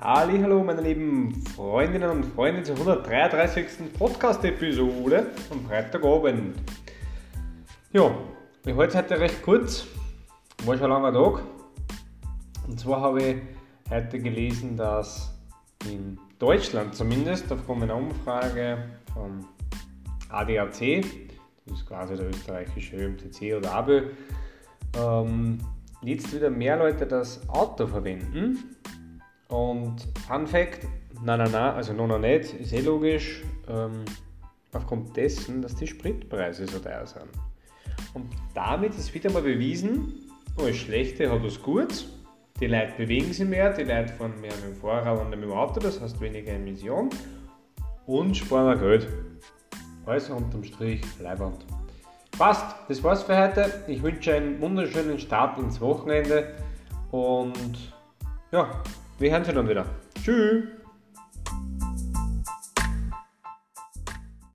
Hallo, meine lieben Freundinnen und Freunde zur 133. Podcast-Episode am Freitagabend. Ja, ich halte es heute recht kurz, war schon ein langer Tag. Und zwar habe ich heute gelesen, dass in Deutschland zumindest aufgrund einer Umfrage vom ADAC, das ist quasi der österreichische ÖMTC oder ABÖ, ähm, jetzt wieder mehr Leute das Auto verwenden. Und Fun Fact, nein, nein, nein, also noch, noch nicht, ist eh logisch, ähm, aufgrund dessen, dass die Spritpreise so teuer sind. Und damit ist wieder mal bewiesen, alles Schlechte hat was Gutes. Die Leute bewegen sich mehr, die Leute fahren mehr mit dem Fahrrad und mit dem Auto, das heißt weniger Emissionen und sparen auch Geld. Also unterm Strich Leibwand. Passt, das war's für heute. Ich wünsche einen wunderschönen Start ins Wochenende und ja, wir hören uns dann wieder. Tschüss!